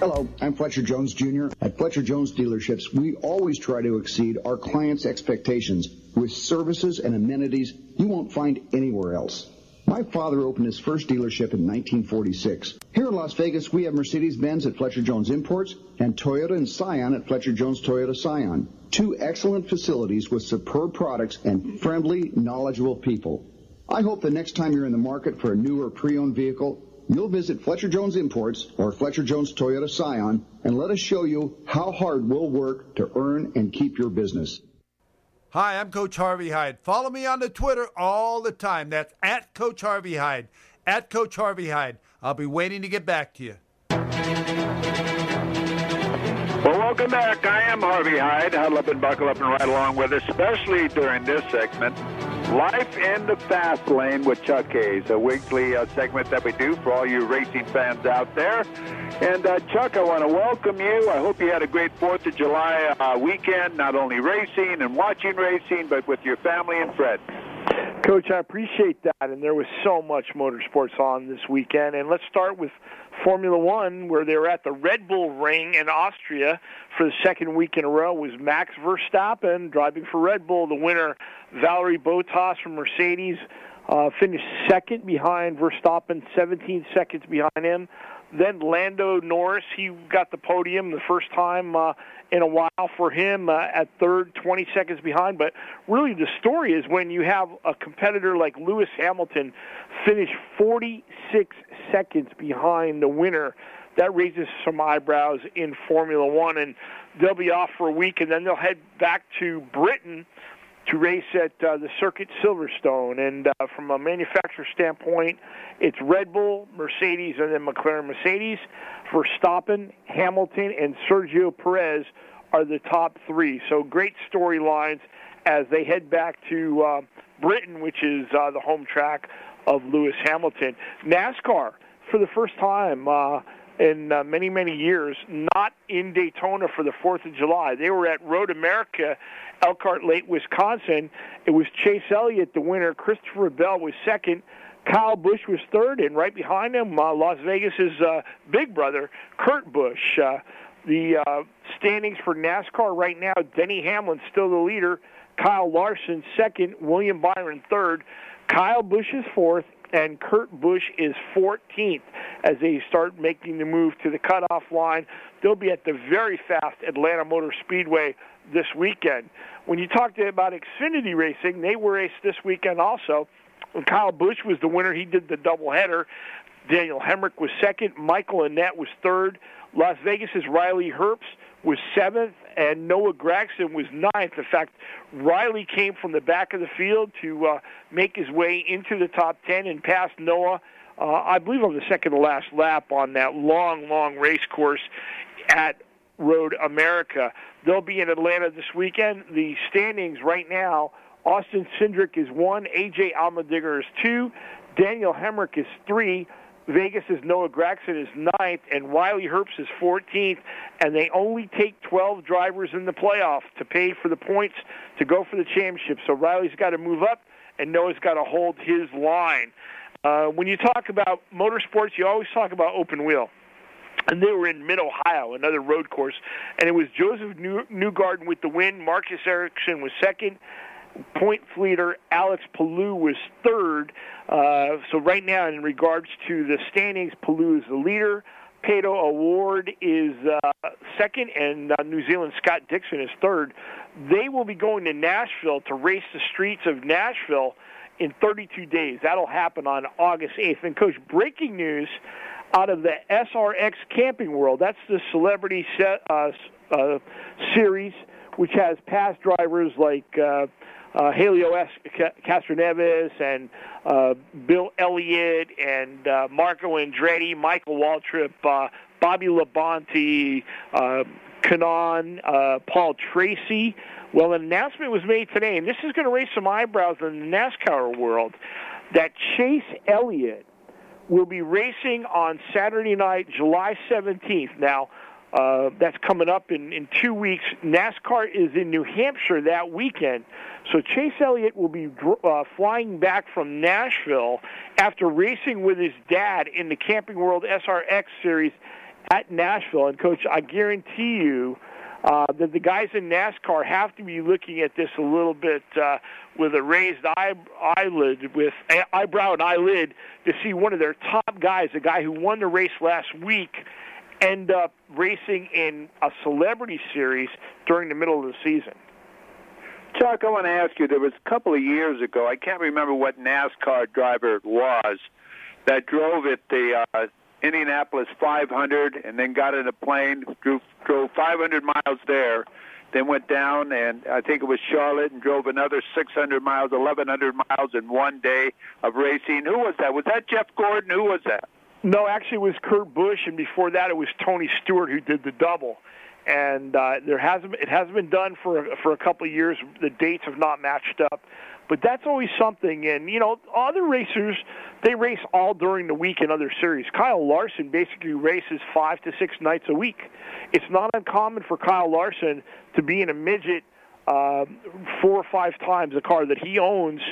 Hello, I'm Fletcher Jones Jr. At Fletcher Jones dealerships, we always try to exceed our clients' expectations with services and amenities you won't find anywhere else. My father opened his first dealership in 1946. Here in Las Vegas, we have Mercedes-Benz at Fletcher Jones Imports and Toyota and Scion at Fletcher Jones Toyota Scion. Two excellent facilities with superb products and friendly, knowledgeable people. I hope the next time you're in the market for a new or pre-owned vehicle, you'll visit Fletcher Jones Imports or Fletcher Jones Toyota Scion and let us show you how hard we'll work to earn and keep your business. Hi, I'm Coach Harvey Hyde. Follow me on the Twitter all the time. That's at Coach Harvey Hyde. At Coach Harvey Hyde. I'll be waiting to get back to you. Well, welcome back. I am Harvey Hyde. Huddle up and buckle up and ride along with us, especially during this segment. Life in the Fast Lane with Chuck Hayes, a weekly uh, segment that we do for all you racing fans out there. And uh, Chuck, I want to welcome you. I hope you had a great 4th of July uh, weekend, not only racing and watching racing, but with your family and friends. Coach, I appreciate that. And there was so much motorsports on this weekend. And let's start with Formula One, where they were at the Red Bull Ring in Austria for the second week in a row. Was Max Verstappen driving for Red Bull? The winner, Valtteri Bottas from Mercedes, uh, finished second behind Verstappen, 17 seconds behind him. Then Lando Norris, he got the podium the first time uh, in a while for him uh, at third, 20 seconds behind. But really, the story is when you have a competitor like Lewis Hamilton finish 46 seconds behind the winner. That raises some eyebrows in Formula One, and they'll be off for a week, and then they'll head back to Britain to race at uh, the Circuit Silverstone. And uh, from a manufacturer standpoint, it's Red Bull, Mercedes, and then McLaren Mercedes. Verstappen, Hamilton, and Sergio Perez are the top three. So great storylines as they head back to uh, Britain, which is uh, the home track of Lewis Hamilton. NASCAR, for the first time uh, in uh, many, many years, not in Daytona for the 4th of July. They were at Road America, Elkhart Lake, Wisconsin. It was Chase Elliott, the winner. Christopher Bell was second. Kyle Busch was third, and right behind him, uh, Las Vegas's uh, big brother, Kurt Busch. Uh, the uh, standings for NASCAR right now: Denny Hamlin still the leader, Kyle Larson second, William Byron third, Kyle Busch is fourth, and Kurt Busch is 14th as they start making the move to the cutoff line. They'll be at the very fast Atlanta Motor Speedway this weekend. When you talk about Xfinity Racing, they were raced this weekend also. When Kyle Busch was the winner, he did the doubleheader. Daniel Hemric was second. Michael Annett was third. Las Vegas's Riley Herbst was seventh, and Noah Gragson was ninth. In fact, Riley came from the back of the field to uh, make his way into the top ten and passed Noah. Uh, I believe on the second to last lap on that long, long race course at Road America. They'll be in Atlanta this weekend. The standings right now Austin Cindric is one, AJ Allmendinger is two, Daniel Hemric is three, Vegas is Noah Gragson is ninth, and Riley Herbst is 14th, and they only take 12 drivers in the playoff to pay for the points to go for the championship. So Riley's got to move up, and Noah's got to hold his line. Uh, when you talk about motorsports, you always talk about open wheel and they were in Mid Ohio, another road course, and it was Josef Newgarden with the win. Marcus Ericsson was second, point leader Alex Palou was third. Uh, so right now, in regards to the standings, Palou is the leader. Pato O'Ward is uh, second, and uh, New Zealand Scott Dixon is third. They will be going to Nashville to race the streets of Nashville in 32 days. That'll happen on August 8th. And, Coach, breaking news out of the SRX Camping World. That's the celebrity set, uh, uh, series, which has past drivers like uh, uh, Helio S. Castroneves and uh, Bill Elliott and uh, Marco Andretti, Michael Waltrip, uh, Bobby Labonte, uh, uh, Paul Tracy. Well, an announcement was made today, and this is going to raise some eyebrows in the NASCAR world, that Chase Elliott will be racing on Saturday night, July 17th. Now, uh, that's coming up in, in two weeks. NASCAR is in New Hampshire that weekend. So Chase Elliott will be uh, flying back from Nashville after racing with his dad in the Camping World SRX Series at Nashville. And, Coach, I guarantee you uh, that the guys in NASCAR have to be looking at this a little bit uh, with a raised eye, eyelid, with eyebrow and eyelid, to see one of their top guys, a guy who won the race last week, end up racing in a celebrity series during the middle of the season. Chuck, I want to ask you. There was a couple of years ago. I can't remember what NASCAR driver it was that drove at the uh, Indianapolis 500 and then got in a plane, drove, drove 500 miles there, then went down and I think it was Charlotte and drove another 600 miles, 1100 miles in one day of racing. Who was that? Was that Jeff Gordon? Who was that? No, actually, it was Kurt Busch, and before that, it was Tony Stewart who did the double. And uh, there hasn't it hasn't been done for for a couple of years. The dates have not matched up, but that's always something. And you know, other racers they race all during the week in other series. Kyle Larson basically races five to six nights a week. It's not uncommon for Kyle Larson to be in a midget uh, four or five times a car that he owns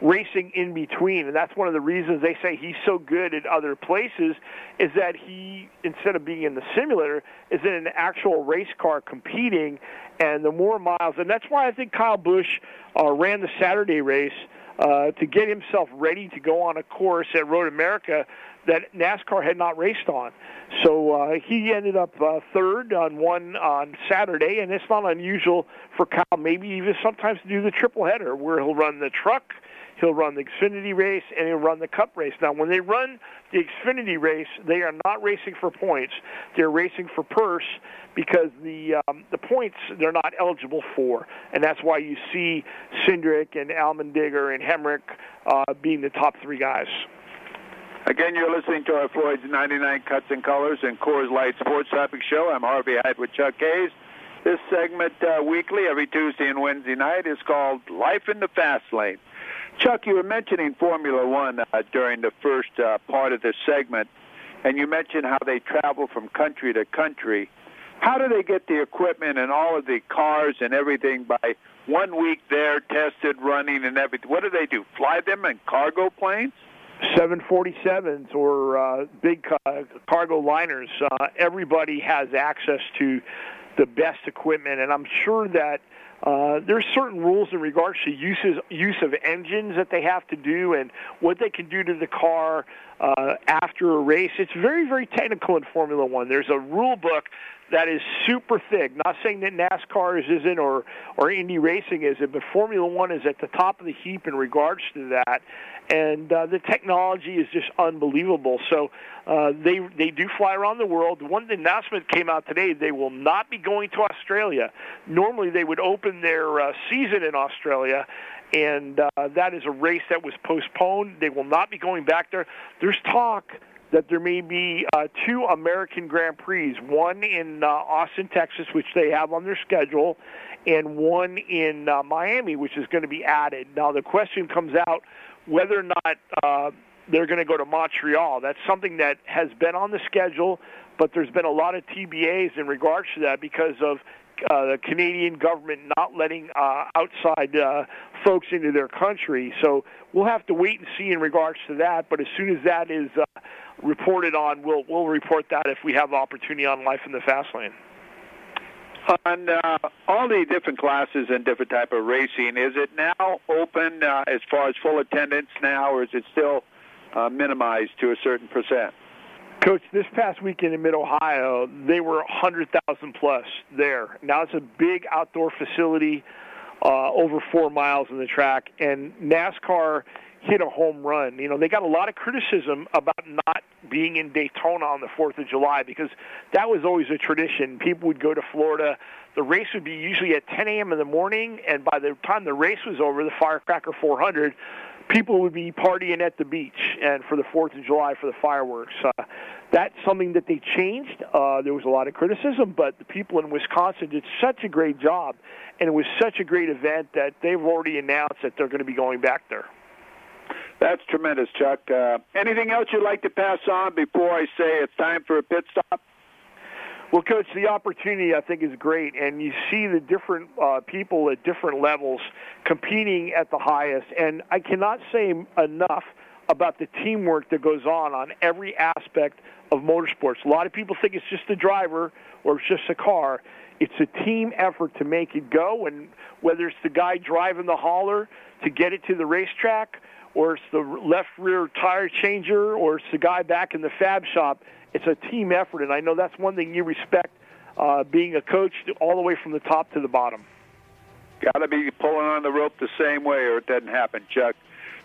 racing in between. And that's one of the reasons they say he's so good at other places is that he instead of being in the simulator is in an actual race car competing and the more miles. And that's why I think Kyle Busch uh, ran the Saturday race uh, to get himself ready to go on a course at Road America that NASCAR had not raced on. So uh, he ended up uh, third on one on Saturday, and it's not unusual for Kyle maybe even sometimes to do the triple header where he'll run the truck, he'll run the Xfinity race, and he'll run the Cup race. Now, when they run the Xfinity race, they are not racing for points; they're racing for purse because the um, the points they're not eligible for, and that's why you see Cindric and Allmendinger and Hemric uh, being the top three guys. Again, you're listening to our Floyd's 99 Cuts and Colors and Coors Light Sports Topic Show. I'm Harvey Hyde with Chuck Hayes. This segment uh, weekly, every Tuesday and Wednesday night, is called Life in the Fast Lane. Chuck, you were mentioning Formula One uh, during the first uh, part of this segment, and you mentioned how they travel from country to country. How do they get the equipment and all of the cars and everything by one week there, tested, running, and everything? What do they do? Fly them in cargo planes? 747s or uh, big cargo liners. Uh, everybody has access to the best equipment, and I'm sure that uh, there's certain rules in regards to uses use of engines that they have to do and what they can do to the car uh, after a race. It's very very technical in Formula One. There's a rule book that is super thick. Not saying that NASCAR isn't or or Indy racing isn't, but Formula One is at the top of the heap in regards to that. And uh, the technology is just unbelievable. So uh, they they do fly around the world. One announcement came out today: they will not be going to Australia. Normally, they would open their uh, season in Australia, and uh, that is a race that was postponed. They will not be going back there. There's talk that there may be uh, two American Grand Prix, one in uh, Austin, Texas, which they have on their schedule, and one in uh, Miami, which is going to be added. Now, the question comes out whether or not uh, they're going to go to Montreal. That's something that has been on the schedule, but there's been a lot of TBAs in regards to that because of uh, the Canadian government not letting uh, outside uh, folks into their country. So we'll have to wait and see in regards to that. But as soon as that is uh, reported on, we'll we'll report that if we have opportunity on Life in the Fast Lane. On uh, all the different classes and different type of racing, is it now open uh, as far as full attendance now, or is it still uh, minimized to a certain percent? Coach, this past weekend in Mid Ohio, they were 100,000 plus there. Now it's a big outdoor facility, uh, over four miles in the track, and NASCAR hit a home run. You know, they got a lot of criticism about not being in Daytona on the 4th of July because that was always a tradition. People would go to Florida. The race would be usually at 10 a.m. in the morning, and by the time the race was over, the Firecracker 400, people would be partying at the beach and for the 4th of July for the fireworks. Uh, that's something that they changed. Uh, there was a lot of criticism, but the people in Wisconsin did such a great job, and it was such a great event that they've already announced that they're going to be going back there. That's tremendous, Chuck. Uh, anything else you'd like to pass on before I say it's time for a pit stop? Well, Coach, the opportunity I think is great, and you see the different uh, people at different levels competing at the highest. And I cannot say enough about the teamwork that goes on on every aspect of motorsports. A lot of people think it's just the driver or it's just a car. It's a team effort to make it go, and whether it's the guy driving the hauler to get it to the racetrack or it's the left rear tire changer, or it's the guy back in the fab shop. It's a team effort, and I know that's one thing you respect uh, being a coach all the way from the top to the bottom. Got to be pulling on the rope the same way, or it doesn't happen, Chuck.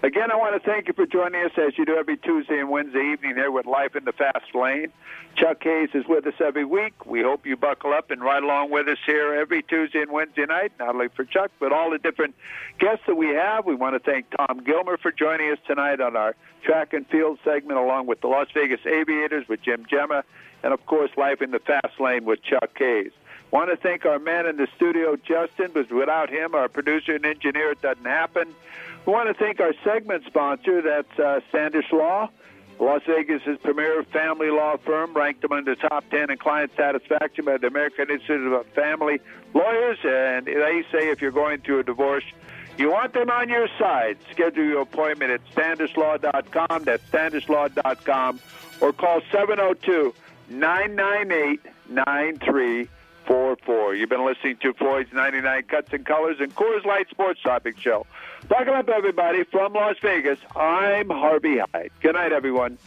Again, I want to thank you for joining us as you do every Tuesday and Wednesday evening here with Life in the Fast Lane. Chuck Hayes is with us every week. We hope you buckle up and ride along with us here every Tuesday and Wednesday night, not only for Chuck, but all the different guests that we have. We want to thank Tom Gilmer for joining us tonight on our track and field segment, along with the Las Vegas Aviators with Jim Gemma, and of course, Life in the Fast Lane with Chuck Hayes. Want to thank our man in the studio, Justin, because without him, our producer and engineer, it doesn't happen. We want to thank our segment sponsor, that's uh, Standish Law, Las Vegas' premier family law firm, ranked among the top 10 in client satisfaction by the American Institute of Family Lawyers. And they say if you're going through a divorce, you want them on your side. Schedule your appointment at standishlaw.com. That's standishlaw.com. Or call 702 998 9344. You've been listening to Floyd's 99 Cuts and Colors and Coors Light Sports Topic Show. Buckle up, everybody. From Las Vegas, I'm Harvey Hyde. Good night, everyone.